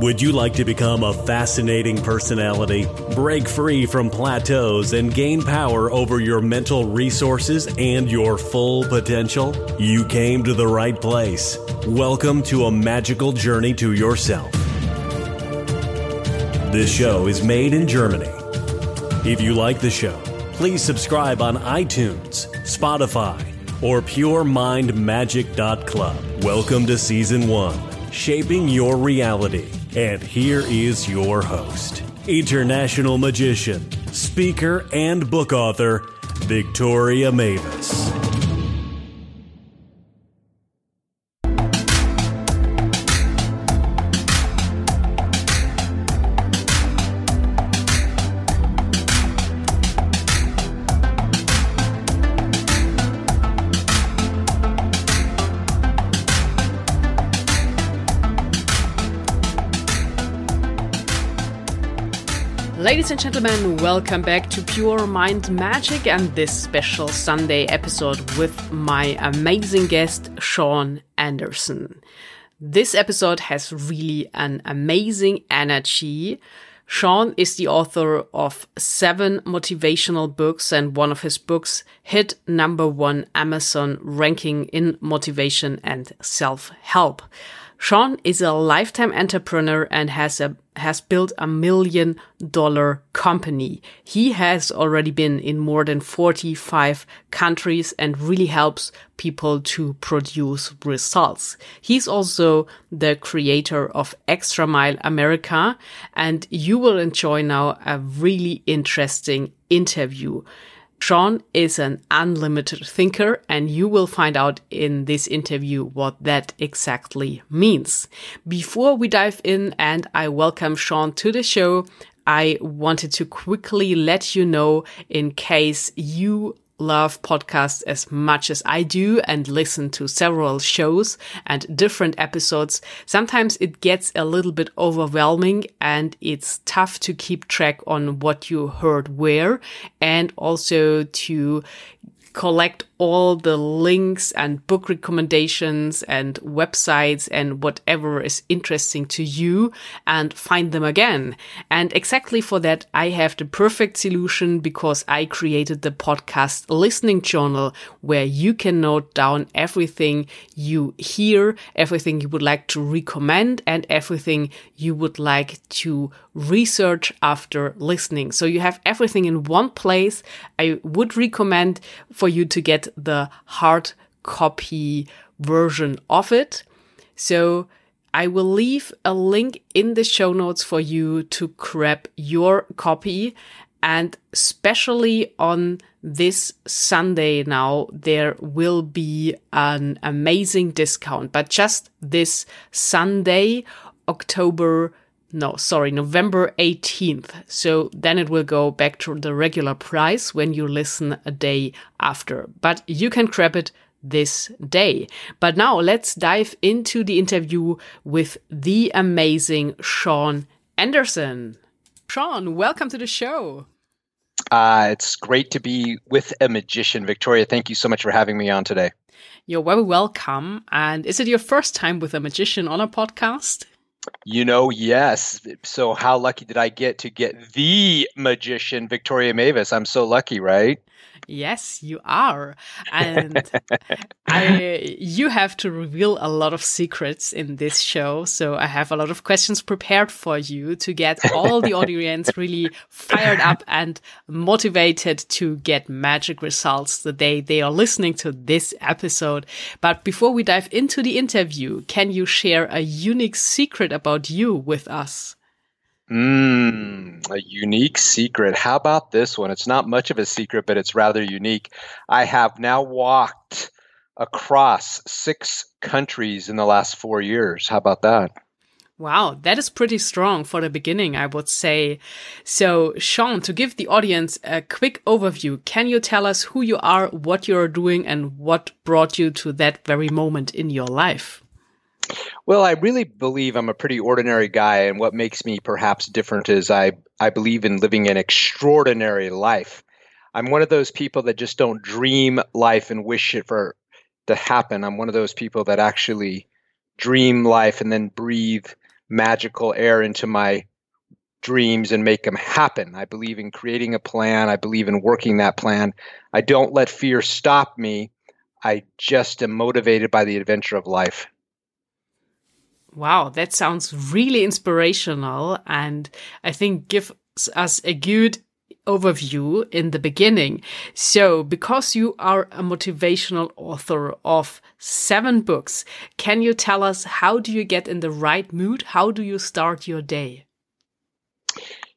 Would you like to become a fascinating personality, break free from plateaus, and gain power over your mental resources and your full potential? You came to the right place. Welcome to a magical journey to yourself. This show is made in Germany. If you like the show, please subscribe on iTunes, Spotify, or PureMindMagic.club. Welcome to Season 1 Shaping Your Reality. And here is your host, international magician, speaker, and book author, Victoria Mavis. And gentlemen, welcome back to Pure Mind Magic and this special Sunday episode with my amazing guest, Sean Anderson. This episode has really an amazing energy. Sean is the author of seven motivational books and one of his books hit number one Amazon ranking in motivation and self-help. Sean is a lifetime entrepreneur and has a has built a million dollar company. He has already been in more than 45 countries and really helps people to produce results. He's also the creator of Extra Mile America and you will enjoy now a really interesting interview. Sean is an unlimited thinker, and you will find out in this interview what that exactly means. Before we dive in and I welcome Sean to the show, I wanted to quickly let you know in case you love podcasts as much as I do and listen to several shows and different episodes, sometimes it gets a little bit overwhelming and it's tough to keep track on what you heard where and also to collect all the links and book recommendations and websites and whatever is interesting to you and find them again. And exactly for that, I have the perfect solution because I created the podcast listening journal where you can note down everything you hear, everything you would like to recommend and everything you would like to research after listening. So you have everything in one place. I would recommend for you to get the hard copy version of it. So I will leave a link in the show notes for you to grab your copy. And especially on this Sunday now, there will be an amazing discount, but just this Sunday, October no, sorry, November 18th. So then it will go back to the regular price when you listen a day after. But you can grab it this day. But now let's dive into the interview with the amazing Sean Anderson. Sean, welcome to the show. Uh, it's great to be with a magician, Victoria. Thank you so much for having me on today. You're very welcome. And is it your first time with a magician on a podcast? You know, yes. So, how lucky did I get to get the magician, Victoria Mavis? I'm so lucky, right? Yes, you are. And I, you have to reveal a lot of secrets in this show. So I have a lot of questions prepared for you to get all the audience really fired up and motivated to get magic results the day they are listening to this episode. But before we dive into the interview, can you share a unique secret about you with us? Mm, a unique secret. How about this one? It's not much of a secret, but it's rather unique. I have now walked across six countries in the last four years. How about that? Wow, that is pretty strong for the beginning, I would say. So, Sean, to give the audience a quick overview, can you tell us who you are, what you're doing, and what brought you to that very moment in your life? Well, I really believe I'm a pretty ordinary guy, and what makes me perhaps different is I, I believe in living an extraordinary life. I'm one of those people that just don't dream life and wish it for to happen. I'm one of those people that actually dream life and then breathe magical air into my dreams and make them happen. I believe in creating a plan. I believe in working that plan. I don't let fear stop me. I just am motivated by the adventure of life. Wow, that sounds really inspirational and I think gives us a good overview in the beginning. So, because you are a motivational author of seven books, can you tell us how do you get in the right mood? How do you start your day?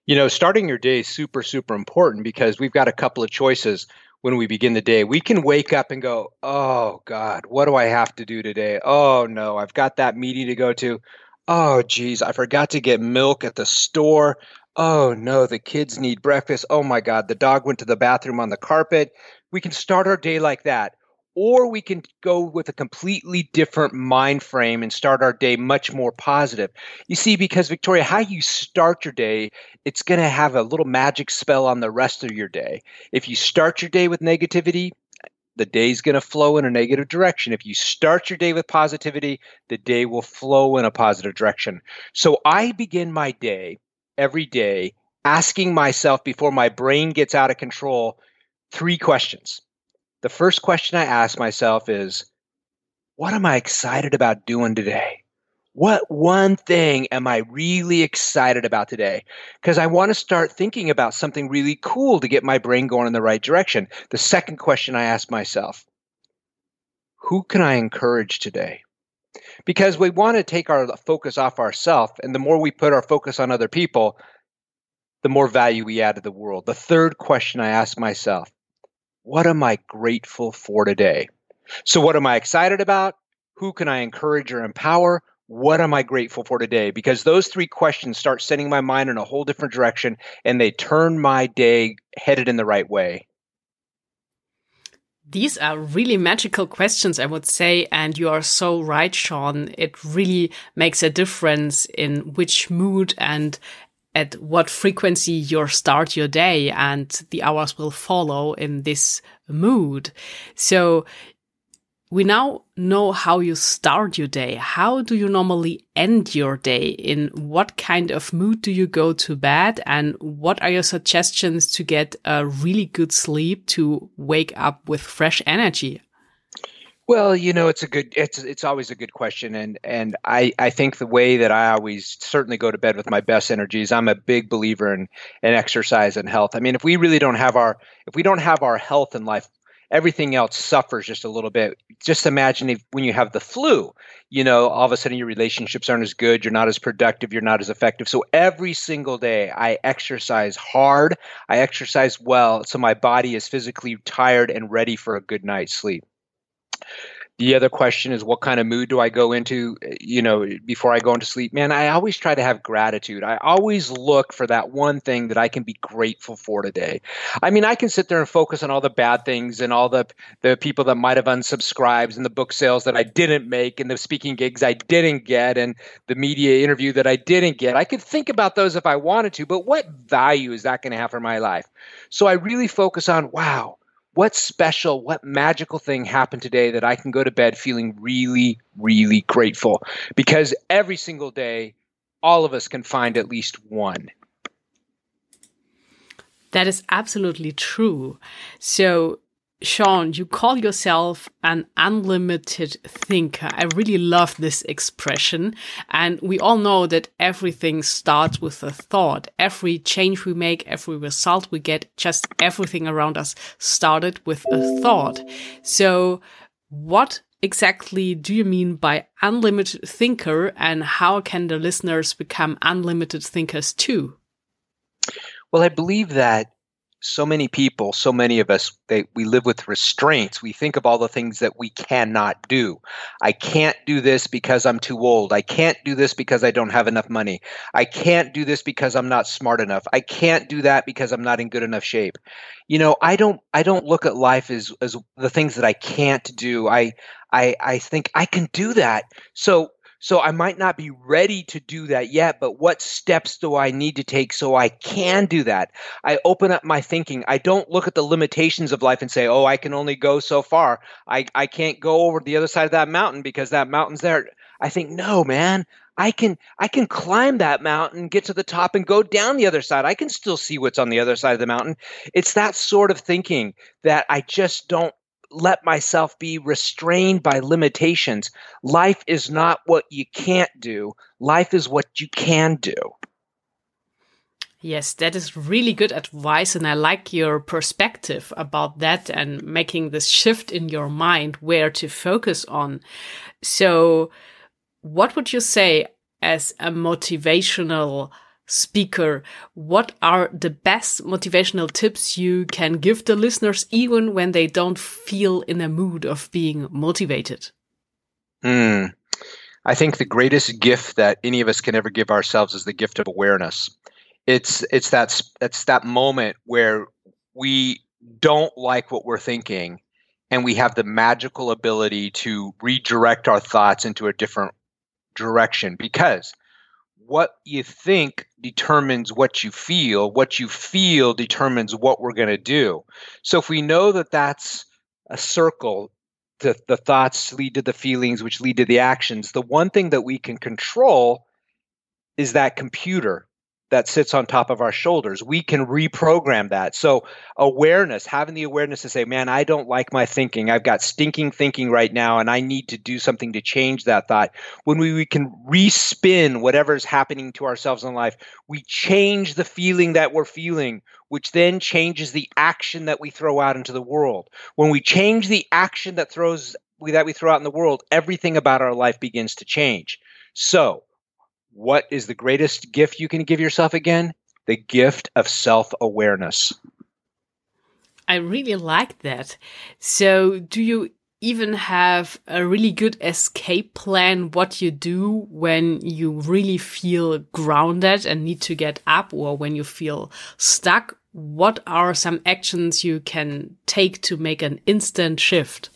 You know, starting your day is super, super important because we've got a couple of choices when we begin the day. We can wake up and go, Oh God, what do I have to do today? Oh no, I've got that meeting to go to. Oh geez, I forgot to get milk at the store. Oh no, the kids need breakfast. Oh my God, the dog went to the bathroom on the carpet. We can start our day like that. Or we can go with a completely different mind frame and start our day much more positive. You see, because Victoria, how you start your day, it's going to have a little magic spell on the rest of your day. If you start your day with negativity, the day's going to flow in a negative direction. If you start your day with positivity, the day will flow in a positive direction. So I begin my day every day asking myself before my brain gets out of control three questions. The first question I ask myself is, what am I excited about doing today? What one thing am I really excited about today? Because I want to start thinking about something really cool to get my brain going in the right direction. The second question I ask myself, who can I encourage today? because we want to take our focus off ourselves. And the more we put our focus on other people, the more value we add to the world. The third question I ask myself what am I grateful for today? So, what am I excited about? Who can I encourage or empower? What am I grateful for today? Because those three questions start setting my mind in a whole different direction and they turn my day headed in the right way. These are really magical questions, I would say. And you are so right, Sean. It really makes a difference in which mood and at what frequency you start your day and the hours will follow in this mood. So we now know how you start your day. How do you normally end your day? In what kind of mood do you go to bed? And what are your suggestions to get a really good sleep to wake up with fresh energy? Well, you know, it's a good it's it's always a good question and and I I think the way that I always certainly go to bed with my best energies, I'm a big believer in in exercise and health. I mean, if we really don't have our if we don't have our health in life everything else suffers just a little bit. Just imagine if when you have the flu, you know, all of a sudden your relationships aren't as good, you're not as productive, you're not as effective. So every single day I exercise hard, I exercise well, so my body is physically tired and ready for a good night's sleep. The other question is what kind of mood do I go into, you know, before I go into sleep? Man, I always try to have gratitude. I always look for that one thing that I can be grateful for today. I mean, I can sit there and focus on all the bad things and all the the people that might have unsubscribed and the book sales that I didn't make and the speaking gigs I didn't get and the media interview that I didn't get. I could think about those if I wanted to, but what value is that going to have for my life? So I really focus on, wow, what special, what magical thing happened today that I can go to bed feeling really, really grateful? Because every single day, all of us can find at least one. That is absolutely true. So Sean, you call yourself an unlimited thinker. I really love this expression. And we all know that everything starts with a thought. Every change we make, every result we get, just everything around us started with a thought. So what exactly do you mean by unlimited thinker and how can the listeners become unlimited thinkers too? Well, I believe that so many people, so many of us, they, we live with restraints. We think of all the things that we cannot do. I can't do this because I'm too old. I can't do this because I don't have enough money. I can't do this because I'm not smart enough. I can't do that because I'm not in good enough shape. You know, I don't I don't look at life as as the things that I can't do. I I I think I can do that. So so I might not be ready to do that yet, but what steps do I need to take so I can do that? I open up my thinking. I don't look at the limitations of life and say, oh, I can only go so far. I, I can't go over the other side of that mountain because that mountain's there. I think, no, man, I can I can climb that mountain, get to the top and go down the other side. I can still see what's on the other side of the mountain. It's that sort of thinking that I just don't let myself be restrained by limitations. Life is not what you can't do. Life is what you can do. Yes, that is really good advice. And I like your perspective about that and making this shift in your mind where to focus on. So, what would you say as a motivational speaker? What are the best motivational tips you can give the listeners, even when they don't feel in a mood of being motivated? Hmm. I think the greatest gift that any of us can ever give ourselves is the gift of awareness it's it's that it's that moment where we don't like what we're thinking and we have the magical ability to redirect our thoughts into a different direction because what you think determines what you feel what you feel determines what we're going to do. So if we know that that's a circle the, the thoughts lead to the feelings which lead to the actions the one thing that we can control is that computer that sits on top of our shoulders. We can reprogram that. So, awareness, having the awareness to say, man, I don't like my thinking. I've got stinking thinking right now, and I need to do something to change that thought. When we, we can respin whatever's happening to ourselves in life, we change the feeling that we're feeling, which then changes the action that we throw out into the world. When we change the action that throws that we throw out in the world, everything about our life begins to change. So, what is the greatest gift you can give yourself again? The gift of self awareness. I really like that. So, do you even have a really good escape plan what you do when you really feel grounded and need to get up or when you feel stuck? What are some actions you can take to make an instant shift?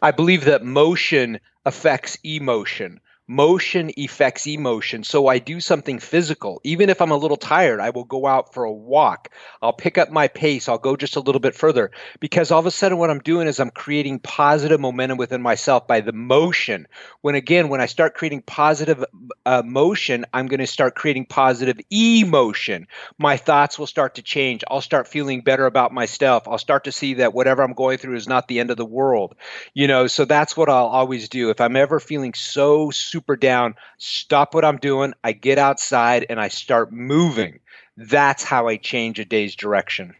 I believe that motion affects emotion motion affects emotion. So I do something physical. Even if I'm a little tired, I will go out for a walk. I'll pick up my pace. I'll go just a little bit further because all of a sudden what I'm doing is I'm creating positive momentum within myself by the motion. When again, when I start creating positive uh, motion, I'm going to start creating positive emotion. My thoughts will start to change. I'll start feeling better about myself. I'll start to see that whatever I'm going through is not the end of the world. You know, so that's what I'll always do. If I'm ever feeling so super super down, stop what I'm doing. I get outside and I start moving. That's how I change a day's direction.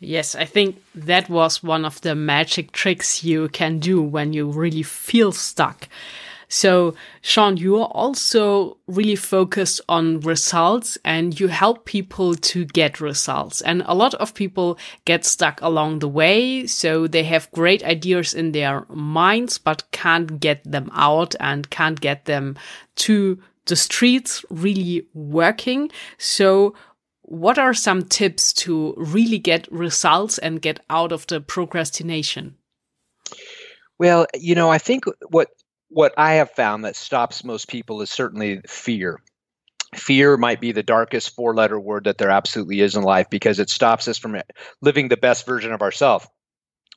Yes, I think that was one of the magic tricks you can do when you really feel stuck. So, Sean, you are also really focused on results and you help people to get results. And a lot of people get stuck along the way. So they have great ideas in their minds, but can't get them out and can't get them to the streets really working. So, what are some tips to really get results and get out of the procrastination? Well, you know, I think what what I have found that stops most people is certainly fear. Fear might be the darkest four letter word that there absolutely is in life because it stops us from living the best version of ourselves.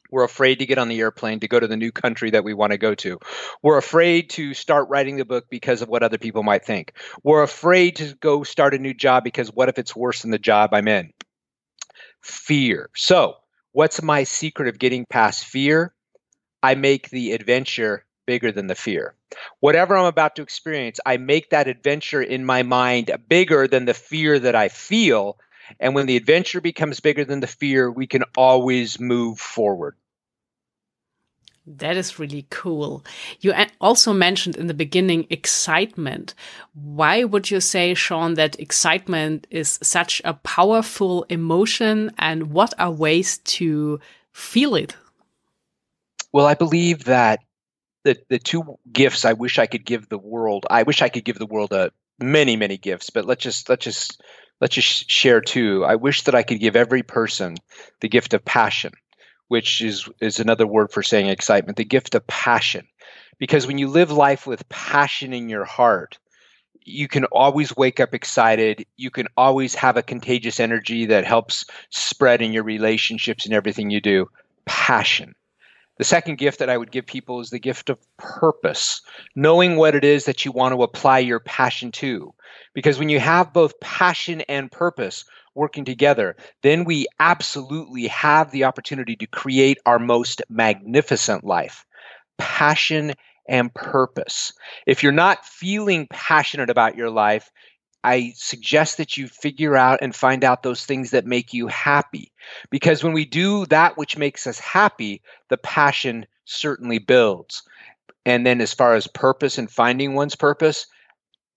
We're afraid to get on the airplane to go to the new country that we want to go to. We're afraid to start writing the book because of what other people might think. We're afraid to go start a new job because what if it's worse than the job I'm in? Fear. So, what's my secret of getting past fear? I make the adventure bigger than the fear. Whatever I'm about to experience, I make that adventure in my mind bigger than the fear that I feel. And when the adventure becomes bigger than the fear, we can always move forward. That is really cool. You also mentioned in the beginning excitement. Why would you say, Sean, that excitement is such a powerful emotion and what are ways to feel it? Well, I believe that the the two gifts I wish I could give the world. I wish I could give the world a many many gifts, but let's just let's just let's just share two. I wish that I could give every person the gift of passion, which is is another word for saying excitement. The gift of passion, because when you live life with passion in your heart, you can always wake up excited. You can always have a contagious energy that helps spread in your relationships and everything you do. Passion The second gift that I would give people is the gift of purpose, knowing what it is that you want to apply your passion to. Because when you have both passion and purpose working together, then we absolutely have the opportunity to create our most magnificent life. Passion and purpose. If you're not feeling passionate about your life, I suggest that you figure out and find out those things that make you happy. Because when we do that which makes us happy, the passion certainly builds. And then, as far as purpose and finding one's purpose,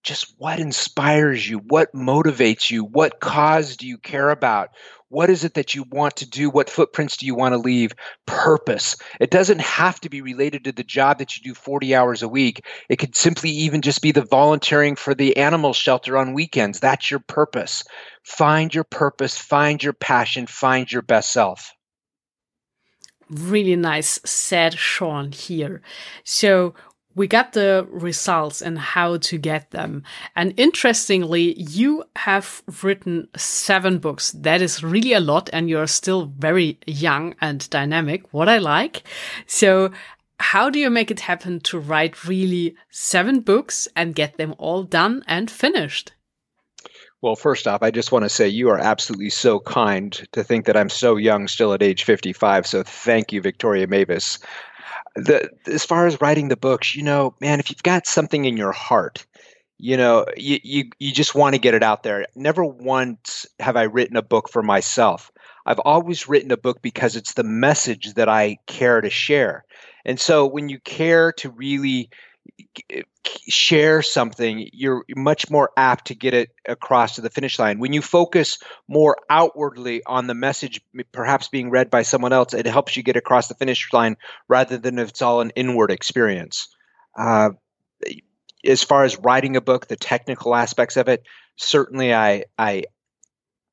just what inspires you? What motivates you? What cause do you care about? What is it that you want to do? What footprints do you want to leave? Purpose. It doesn't have to be related to the job that you do 40 hours a week. It could simply even just be the volunteering for the animal shelter on weekends. That's your purpose. Find your purpose, find your passion, find your best self. Really nice said Sean here. So we got the results and how to get them. And interestingly, you have written seven books. That is really a lot, and you're still very young and dynamic, what I like. So, how do you make it happen to write really seven books and get them all done and finished? Well, first off, I just want to say you are absolutely so kind to think that I'm so young still at age 55. So thank you, Victoria Mavis the as far as writing the books, you know, man, if you've got something in your heart, you know, you you, you just want to get it out there. Never once have I written a book for myself. I've always written a book because it's the message that I care to share. And so when you care to really share something, you're much more apt to get it across to the finish line. When you focus more outwardly on the message, perhaps being read by someone else, it helps you get across the finish line rather than if it's all an inward experience. Uh, as far as writing a book, the technical aspects of it, certainly I, I,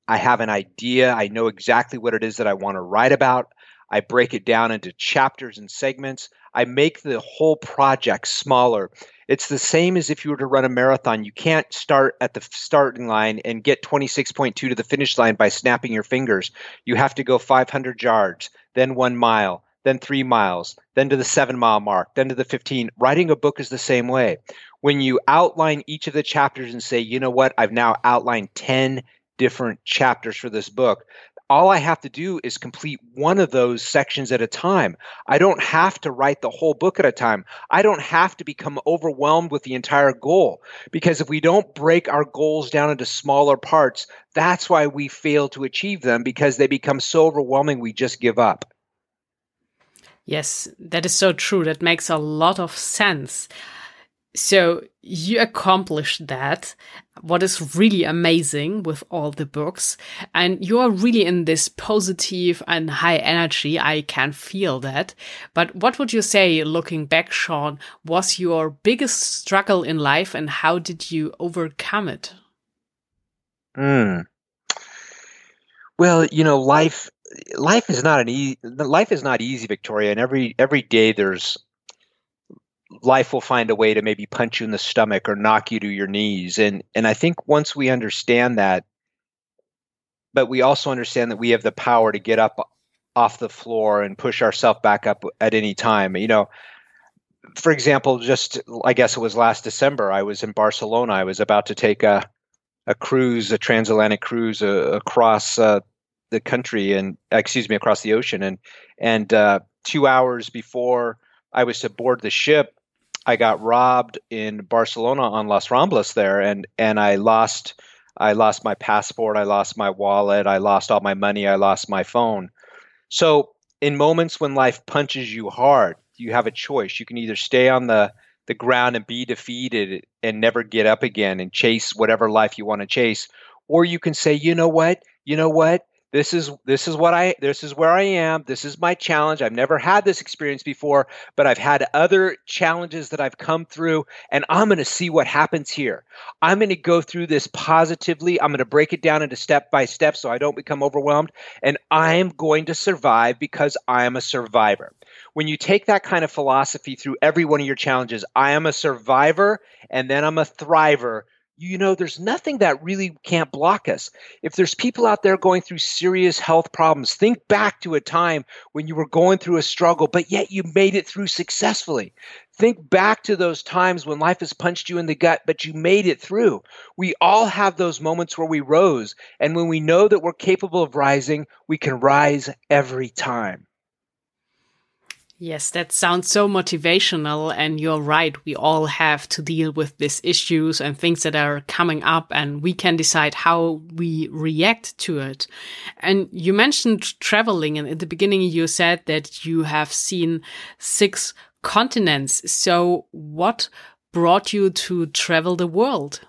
I have an idea. I know exactly what it is that I want to write about. I break it down into chapters and segments. I make the whole project smaller. It's the same as if you were to run a marathon. You can't start at the starting line and get 26.2 to the finish line by snapping your fingers. You have to go 500 yards, then one mile, then three miles, then to the seven mile mark, then to the 15. Writing a book is the same way. When you outline each of the chapters and say, you know what, I've now outlined 10 different chapters for this book, all I have to do is complete one of those sections at a time. I don't have to write the whole book at a time. I don't have to become overwhelmed with the entire goal because if we don't break our goals down into smaller parts, that's why we fail to achieve them because they become so overwhelming we just give up. Yes, that is so true. That makes a lot of sense. So you accomplished that. What is really amazing with all the books. And you are really in this positive and high energy. I can feel that. But what would you say, looking back, Sean, was your biggest struggle in life and how did you overcome it? Hmm. Well, you know, life life is not an easy life is not easy, Victoria, and every every day there's life will find a way to maybe punch you in the stomach or knock you to your knees. And and i think once we understand that but we also understand that we have the power to get up off the floor and push ourselves back up at any time. You know for example just i guess it was last december i was in barcelona. I was about to take a a cruise a transatlantic cruise uh, across uh, the country and excuse me across the ocean. And and uh, two hours before I was to board the ship, I got robbed in Barcelona on Las Ramblas there, and and I lost I lost my passport, I lost my wallet, I lost all my money, I lost my phone. So in moments when life punches you hard, you have a choice. You can either stay on the the ground and be defeated and never get up again and chase whatever life you want to chase, or you can say, you know what, you know what, this is this is what i this is where i am. This is my challenge. I've never had this experience before but i've had other challenges that i've come through and i'm going to see what happens here. I'm going to go through this positively. I'm going to break it down into step by step so i don't become overwhelmed and i'm going to survive because i am a survivor. When you take that kind of philosophy through every one of your challenges i am a survivor and then i'm a thriver you know, there's nothing that really can't block us. If there's people out there going through serious health problems, think back to a time when you were going through a struggle, but yet you made it through successfully. Think back to those times when life has punched you in the gut, but you made it through. We all have those moments where we rose. And when we know that we're capable of rising, we can rise every time. Yes, that sounds so motivational. And you're right. We all have to deal with these issues and things that are coming up, and we can decide how we react to it. And you mentioned traveling, and at the beginning, you said that you have seen six continents. So, what brought you to travel the world?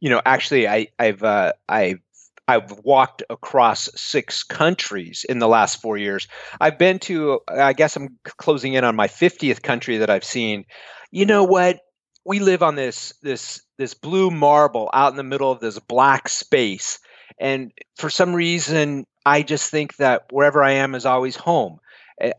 You know, actually, I, I've uh, I I've walked across six countries in the last four years. I've been to, I guess I'm closing in on my 50th country that I've seen. You know what? We live on this this this blue marble out in the middle of this black space, and for some reason, I just think that wherever I am is always home.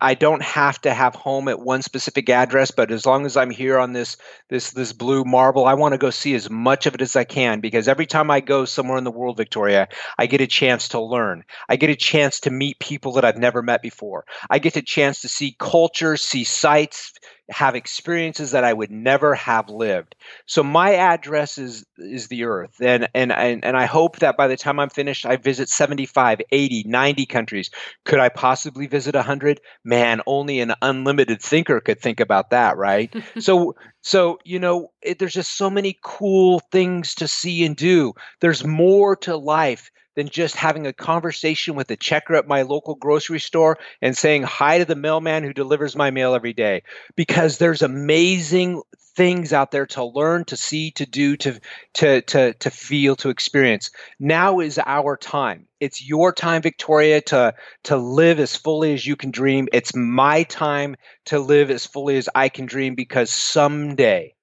I don't have to have home at one specific address, but as long as I'm here on this this this blue marble, I want to go see as much of it as I can because every time I go somewhere in the world, Victoria, I get a chance to learn. I get a chance to meet people that I've never met before. I get a chance to see culture, see sights, have experiences that I would never have lived. So my address is is the earth and and and, and I hope that by the time I'm finished I visit 75, 80, 90 countries. Could I possibly visit 100? Man, only an unlimited thinker could think about that, right? so so, you know, it, there's just so many cool things to see and do. There's more to life than just having a conversation with the checker at my local grocery store and saying hi to the mailman who delivers my mail every day. Because there's amazing things out there to learn to see to do to to to to feel to experience. Now is our time. It's your time victoria to to live as fully as you can dream. It's my time to live as fully as i can dream because someday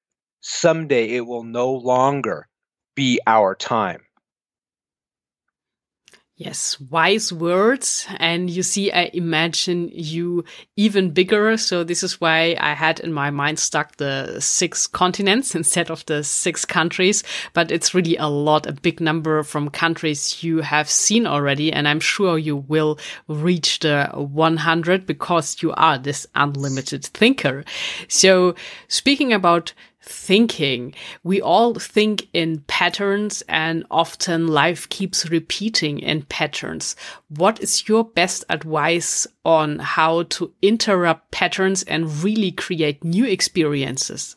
someday it will no longer be our time Yes, wise words. And you see, I imagine you even bigger. So this is why I had in my mind stuck the six continents instead of the six countries. But it's really a lot, a big number from countries you have seen already. And I'm sure you will reach the 100 because you are this unlimited thinker. So speaking about thinking. We all think in patterns and often life keeps repeating in patterns. What is your best advice on how to interrupt patterns and really create new experiences?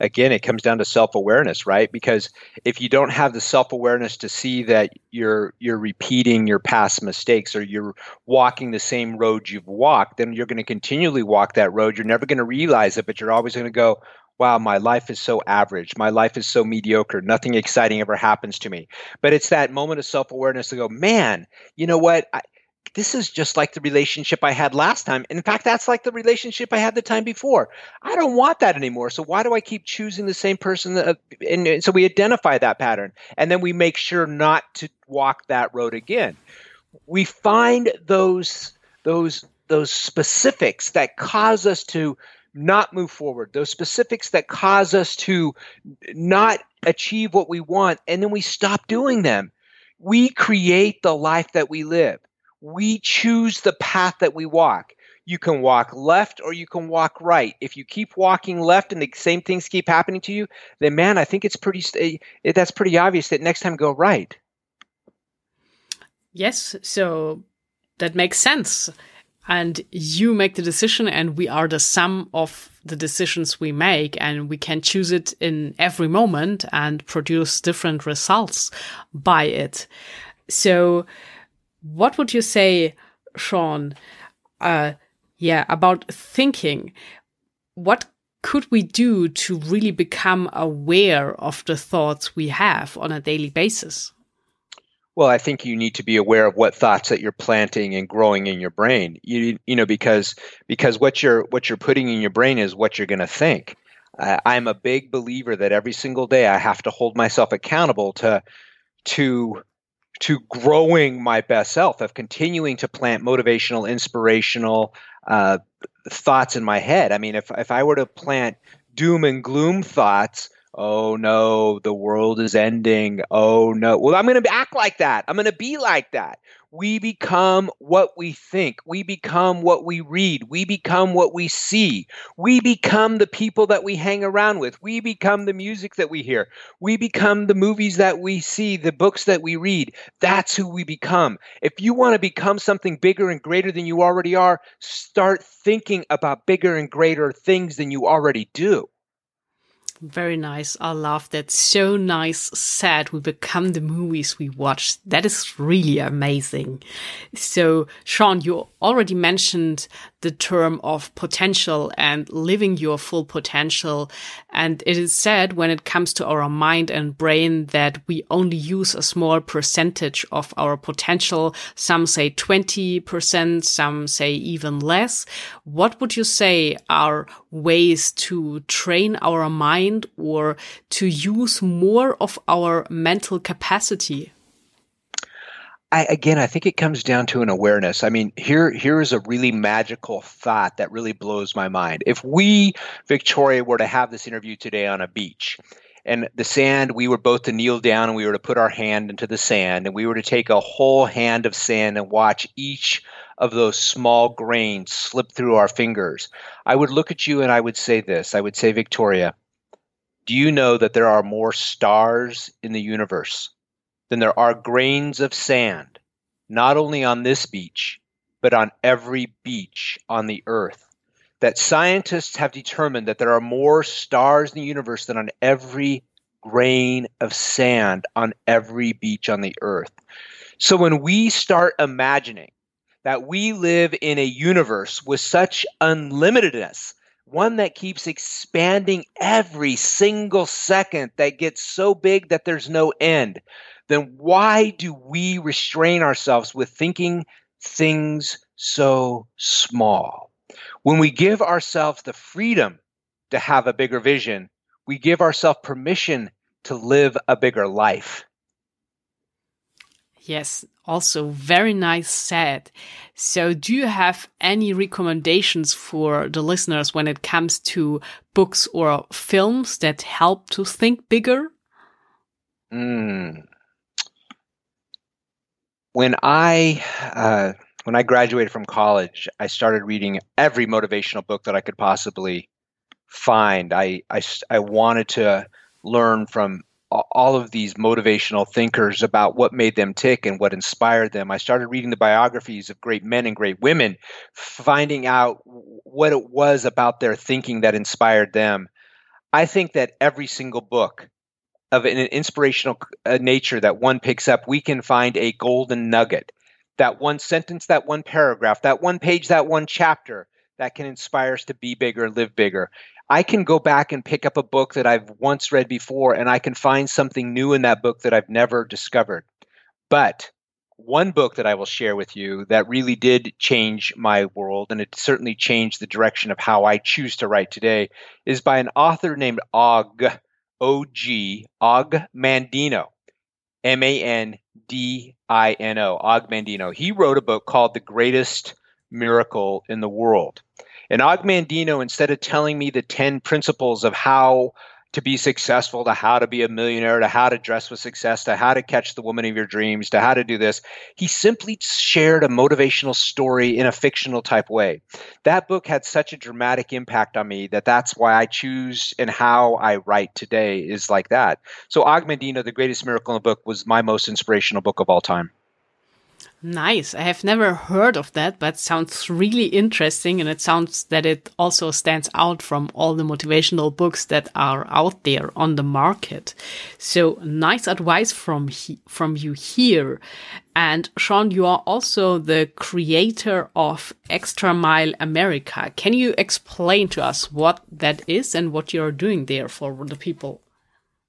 Again, it comes down to self-awareness, right? Because if you don't have the self-awareness to see that you're you're repeating your past mistakes or you're walking the same road you've walked, then you're going to continually walk that road. You're never going to realize it, but you're always going to go, wow, my life is so average. My life is so mediocre. Nothing exciting ever happens to me. But it's that moment of self awareness to go, man, you know what? I, this is just like the relationship I had last time. In fact, that's like the relationship I had the time before. I don't want that anymore. So why do I keep choosing the same person? That, uh, and so we identify that pattern and then we make sure not to walk that road again. We find those those those specifics that cause us to not move forward, those specifics that cause us to not achieve what we want, and then we stop doing them. We create the life that we live. We choose the path that we walk. You can walk left or you can walk right. If you keep walking left and the same things keep happening to you, then man, I think it's pretty that's pretty obvious that next time go right. Yes, so that makes sense and you make the decision and we are the sum of the decisions we make and we can choose it in every moment and produce different results by it. So what would you say, Sean? Uh, yeah, about thinking. What could we do to really become aware of the thoughts we have on a daily basis? Well, I think you need to be aware of what thoughts that you're planting and growing in your brain. You you know because because what you're what you're putting in your brain is what you're going to think. Uh, I'm a big believer that every single day I have to hold myself accountable to to to growing my best self of continuing to plant motivational, inspirational uh, thoughts in my head. I mean, if if I were to plant doom and gloom thoughts Oh no, the world is ending. Oh no. Well, I'm going to act like that. I'm going to be like that. We become what we think. We become what we read. We become what we see. We become the people that we hang around with. We become the music that we hear. We become the movies that we see, the books that we read. That's who we become. If you want to become something bigger and greater than you already are, start thinking about bigger and greater things than you already do. Very nice. I love that. So nice said. We become the movies we watch. That is really amazing. So, Sean, you already mentioned the term of potential and living your full potential. And it is said when it comes to our mind and brain that we only use a small percentage of our potential. Some say 20%, some say even less. What would you say are ways to train our mind or to use more of our mental capacity? I, again, I think it comes down to an awareness. I mean, here here is a really magical thought that really blows my mind. If we, Victoria, were to have this interview today on a beach, and the sand, we were both to kneel down and we were to put our hand into the sand, and we were to take a whole hand of sand and watch each of those small grains slip through our fingers, I would look at you and I would say this. I would say, Victoria, do you know that there are more stars in the universe than there are grains of sand, not only on this beach, but on every beach on the earth. That scientists have determined that there are more stars in the universe than on every grain of sand on every beach on the earth. So when we start imagining that we live in a universe with such unlimitedness, one that keeps expanding every single second, that gets so big that there's no end, then why do we restrain ourselves with thinking things so small? When we give ourselves the freedom to have a bigger vision, we give ourselves permission to live a bigger life. Yes, also very nice said. So, do you have any recommendations for the listeners when it comes to books or films that help to think bigger? Mm, when I uh, when I graduated from college, I started reading every motivational book that I could possibly find. I I, I wanted to learn from all of these motivational thinkers about what made them tick and what inspired them. I started reading the biographies of great men and great women, finding out what it was about their thinking that inspired them. I think that every single book of an inspirational uh, nature that one picks up, we can find a golden nugget. That one sentence, that one paragraph, that one page, that one chapter that can inspire us to be bigger, live bigger. I can go back and pick up a book that I've once read before and I can find something new in that book that I've never discovered. But one book that I will share with you that really did change my world, and it certainly changed the direction of how I choose to write today, is by an author named Og O-G, Og Mandino, M-A-N-D-I-N-O, Og Mandino. He wrote a book called The Greatest Miracle in the World. And Og Mandino, instead of telling me the 10 principles of how to be successful, to how to be a millionaire, to how to dress with success, to how to catch the woman of your dreams, to how to do this. He simply shared a motivational story in a fictional type way. That book had such a dramatic impact on me that that's why I choose and how I write today is like that. So Og Mandino, The Greatest Miracle in the Book, was my most inspirational book of all time. Nice. I have never heard of that, but sounds really interesting. And it sounds that it also stands out from all the motivational books that are out there on the market. So nice advice from, from you here. And Sean, you are also the creator of Extra Mile America. Can you explain to us what that is and what you're doing there for the people?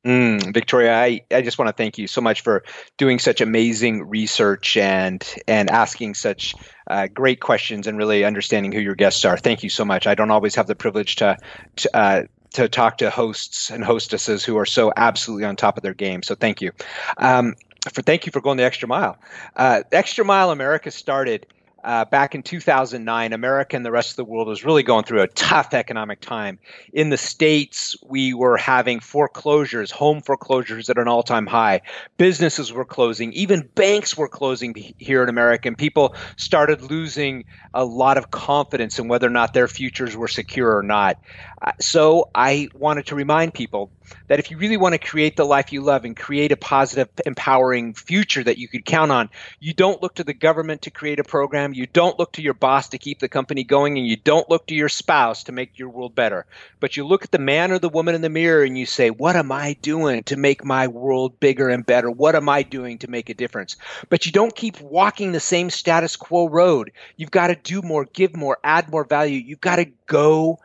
Mm, Victoria, I, I just want to thank you so much for doing such amazing research and and asking such uh, great questions and really understanding who your guests are. Thank you so much. I don't always have the privilege to, to uh, to talk to hosts and hostesses who are so absolutely on top of their game. So thank you. Um, for thank you for going the extra mile. Uh, extra Mile America started uh, back in 2009, America and the rest of the world was really going through a tough economic time. In the States, we were having foreclosures, home foreclosures at an all time high. Businesses were closing, even banks were closing here in America, and people started losing a lot of confidence in whether or not their futures were secure or not. Uh, so I wanted to remind people that if you really want to create the life you love and create a positive, empowering future that you could count on, you don't look to the government to create a program, you don't look to your boss to keep the company going, and you don't look to your spouse to make your world better. But you look at the man or the woman in the mirror and you say, What am I doing to make my world bigger and better? What am I doing to make a difference? But you don't keep walking the same status quo road. You've got to do more, give more, add more value. You've got to go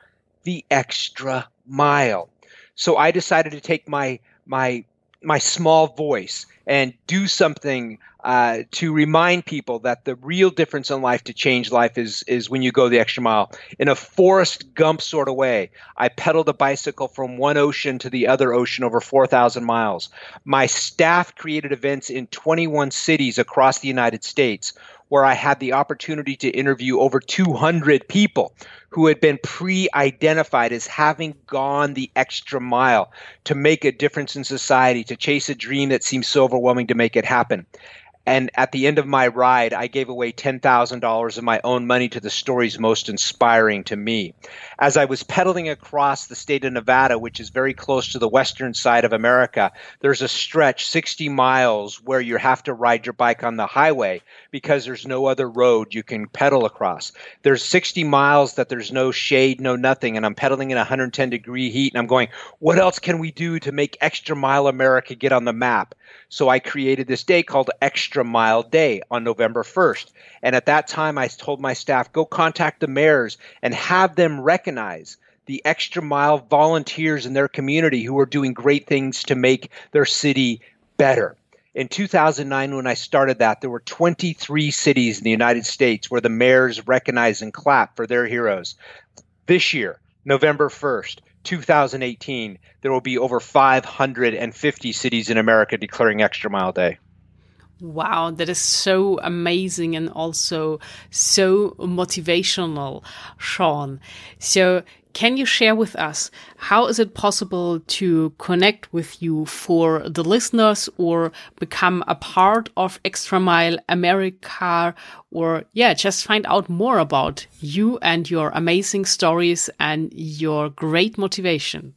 the extra mile. So I decided to take my my my small voice and do something uh, to remind people that the real difference in life to change life is is when you go the extra mile in a Forrest Gump sort of way. I pedaled a bicycle from one ocean to the other ocean over 4,000 miles. My staff created events in 21 cities across the United States where I had the opportunity to interview over 200 people who had been pre identified as having gone the extra mile to make a difference in society, to chase a dream that seems so overwhelming to make it happen. And at the end of my ride, I gave away $10,000 of my own money to the stories most inspiring to me. As I was pedaling across the state of Nevada, which is very close to the western side of America, there's a stretch 60 miles where you have to ride your bike on the highway because there's no other road you can pedal across. There's 60 miles that there's no shade, no nothing, and I'm pedaling in 110 degree heat and I'm going, what else can we do to make Extra Mile America get on the map? So I created this day called Extra Extra mile Day on November 1st. And at that time, I told my staff, go contact the mayors and have them recognize the extra mile volunteers in their community who are doing great things to make their city better. In 2009, when I started that, there were 23 cities in the United States where the mayors recognize and clap for their heroes. This year, November 1st, 2018, there will be over 550 cities in America declaring Extra Mile Day. Wow, that is so amazing and also so motivational, Shawn. So, can you share with us how is it possible to connect with you for the listeners or become a part of Extra Mile America or yeah, just find out more about you and your amazing stories and your great motivation?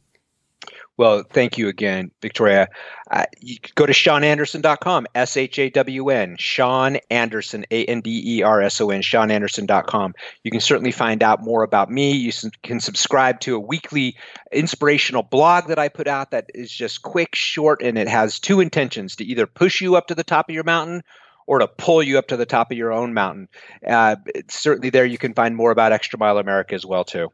Well, thank you again, Victoria. Uh, you go to shawnanderson.com, S H A W N, Shawn Anderson, A N D E R S O N, ShawnAnderson.com. You can certainly find out more about me. You can subscribe to a weekly inspirational blog that I put out that is just quick, short, and it has two intentions to either push you up to the top of your mountain or to pull you up to the top of your own mountain. Uh, certainly, there you can find more about Extra Mile America as well, too.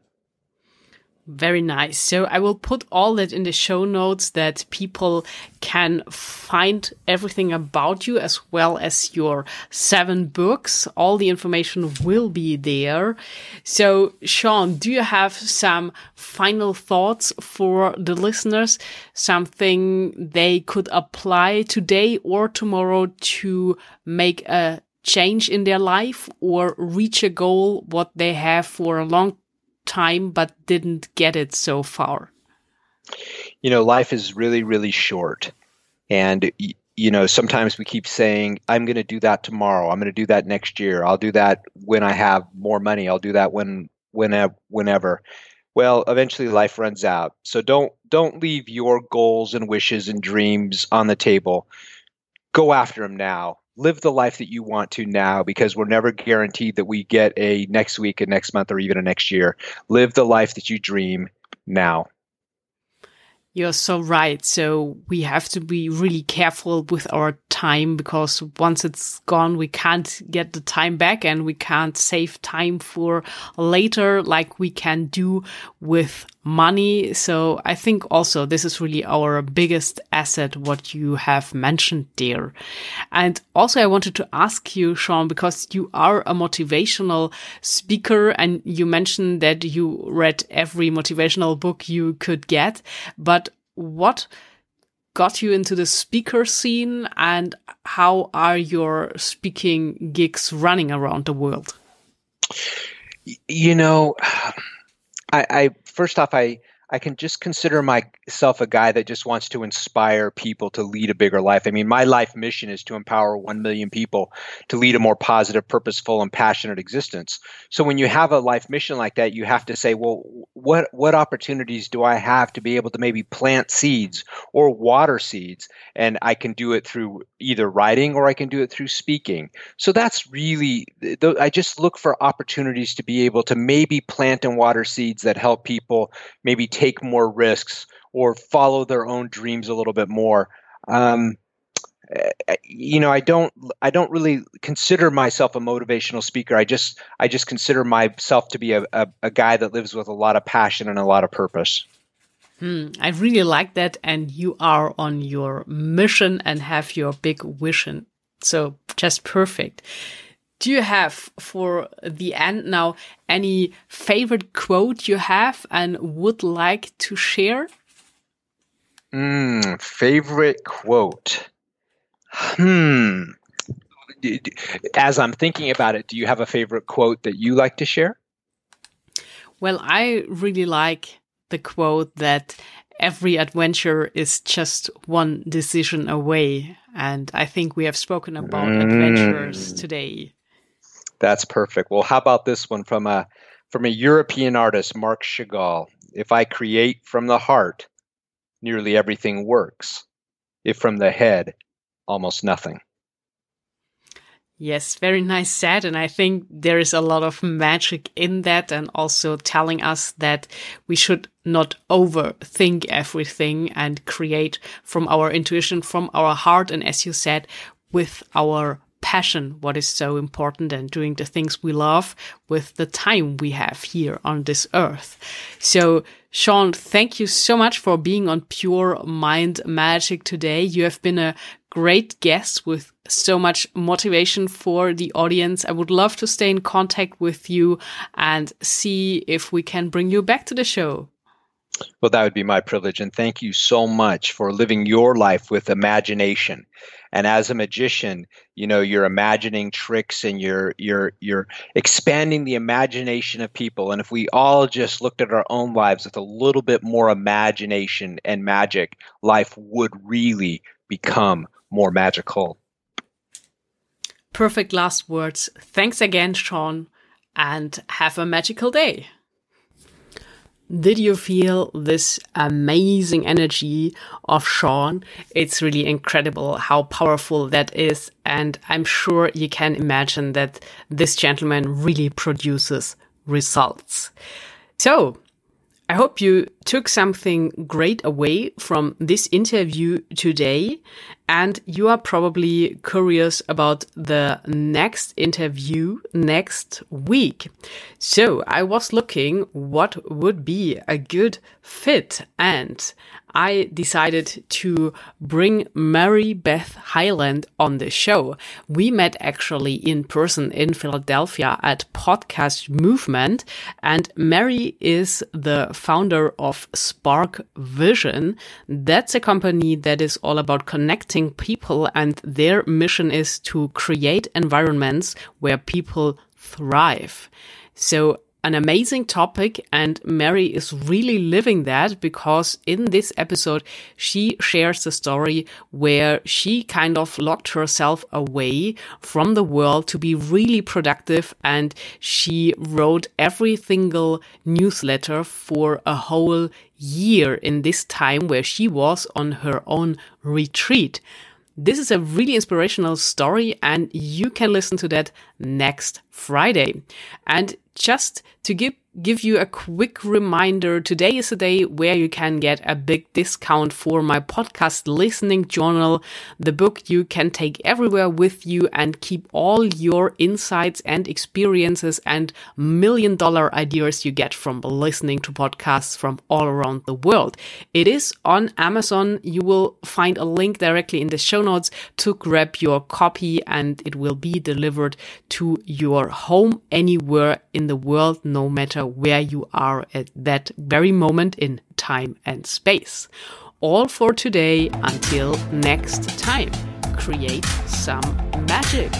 Very nice. So I will put all that in the show notes that people can find everything about you as well as your seven books. All the information will be there. So Shawn, do you have some final thoughts for the listeners? Something they could apply today or tomorrow to make a change in their life or reach a goal what they have for a long time but didn't get it so far? You know, life is really, really short. And, you know, sometimes we keep saying, I'm going to do that tomorrow. I'm going to do that next year. I'll do that when I have more money. I'll do that when, whenever, whenever. Well, eventually life runs out. So don't don't leave your goals and wishes and dreams on the table. Go after them now live the life that you want to now because we're never guaranteed that we get a next week, a next month, or even a next year. Live the life that you dream now. You're so right. So we have to be really careful with our time because once it's gone, we can't get the time back and we can't save time for later like we can do with money. So I think also this is really our biggest asset, what you have mentioned there. And also I wanted to ask you, Shawn, because you are a motivational speaker and you mentioned that you read every motivational book you could get, but what got you into the speaker scene and how are your speaking gigs running around the world? You know, I, I first off, I I can just consider myself a guy that just wants to inspire people to lead a bigger life. I mean, my life mission is to empower 1 million people to lead a more positive, purposeful, and passionate existence. So when you have a life mission like that, you have to say, well, what what opportunities do I have to be able to maybe plant seeds or water seeds? And I can do it through either writing or I can do it through speaking. So that's really I just look for opportunities to be able to maybe plant and water seeds that help people maybe take more risks or follow their own dreams a little bit more. Um, eh, you know, I don't, I don't really consider myself a motivational speaker. I just, I just consider myself to be a, a, a guy that lives with a lot of passion and a lot of purpose. Hmm, I really like that. And you are on your mission and have your big vision. So just perfect do you have for the end now any favorite quote you have and would like to share? Mm, favorite quote. Hmm. As I'm thinking about it, do you have a favorite quote that you like to share? Well, I really like the quote that every adventure is just one decision away. And I think we have spoken about mm. adventures today. That's perfect. Well, how about this one from a from a European artist, Marc Chagall? If I create from the heart, nearly everything works. If from the head, almost nothing. Yes, very nice said. And I think there is a lot of magic in that and also telling us that we should not overthink everything and create from our intuition, from our heart. And as you said, with our passion, what is so important, and doing the things we love with the time we have here on this earth. So, Shawn, thank you so much for being on Pure Mind Magic today. You have been a great guest with so much motivation for the audience. I would love to stay in contact with you and see if we can bring you back to the show. Well, that would be my privilege. And thank you so much for living your life with imagination. And as a magician, you know, you're imagining tricks and you're you're you're expanding the imagination of people. And if we all just looked at our own lives with a little bit more imagination and magic, life would really become more magical. Perfect last words. Thanks again, Shawn, and have a magical day. Did you feel this amazing energy of Shawn? It's really incredible how powerful that is. And I'm sure you can imagine that this gentleman really produces results. So I hope you took something great away from this interview today. And you are probably curious about the next interview next week. So I was looking what would be a good fit. And I decided to bring Mary Beth Hyland on the show. We met actually in person in Philadelphia at Podcast Movement, and Mary is the founder of Spark Vision. That's a company that is all about connecting people, and their mission is to create environments where people thrive. So an amazing topic and Mary is really living that because in this episode, she shares the story where she kind of locked herself away from the world to be really productive and she wrote every single newsletter for a whole year in this time where she was on her own retreat. This is a really inspirational story, and you can listen to that next Friday. And just to give give you a quick reminder today is a day where you can get a big discount for my podcast listening journal, the book you can take everywhere with you and keep all your insights and experiences and million dollar ideas you get from listening to podcasts from all around the world. It is on Amazon. You will find a link directly in the show notes to grab your copy and it will be delivered to your home anywhere in the world, no matter where you are at that very moment in time and space. All for today. Until next time, create some magic.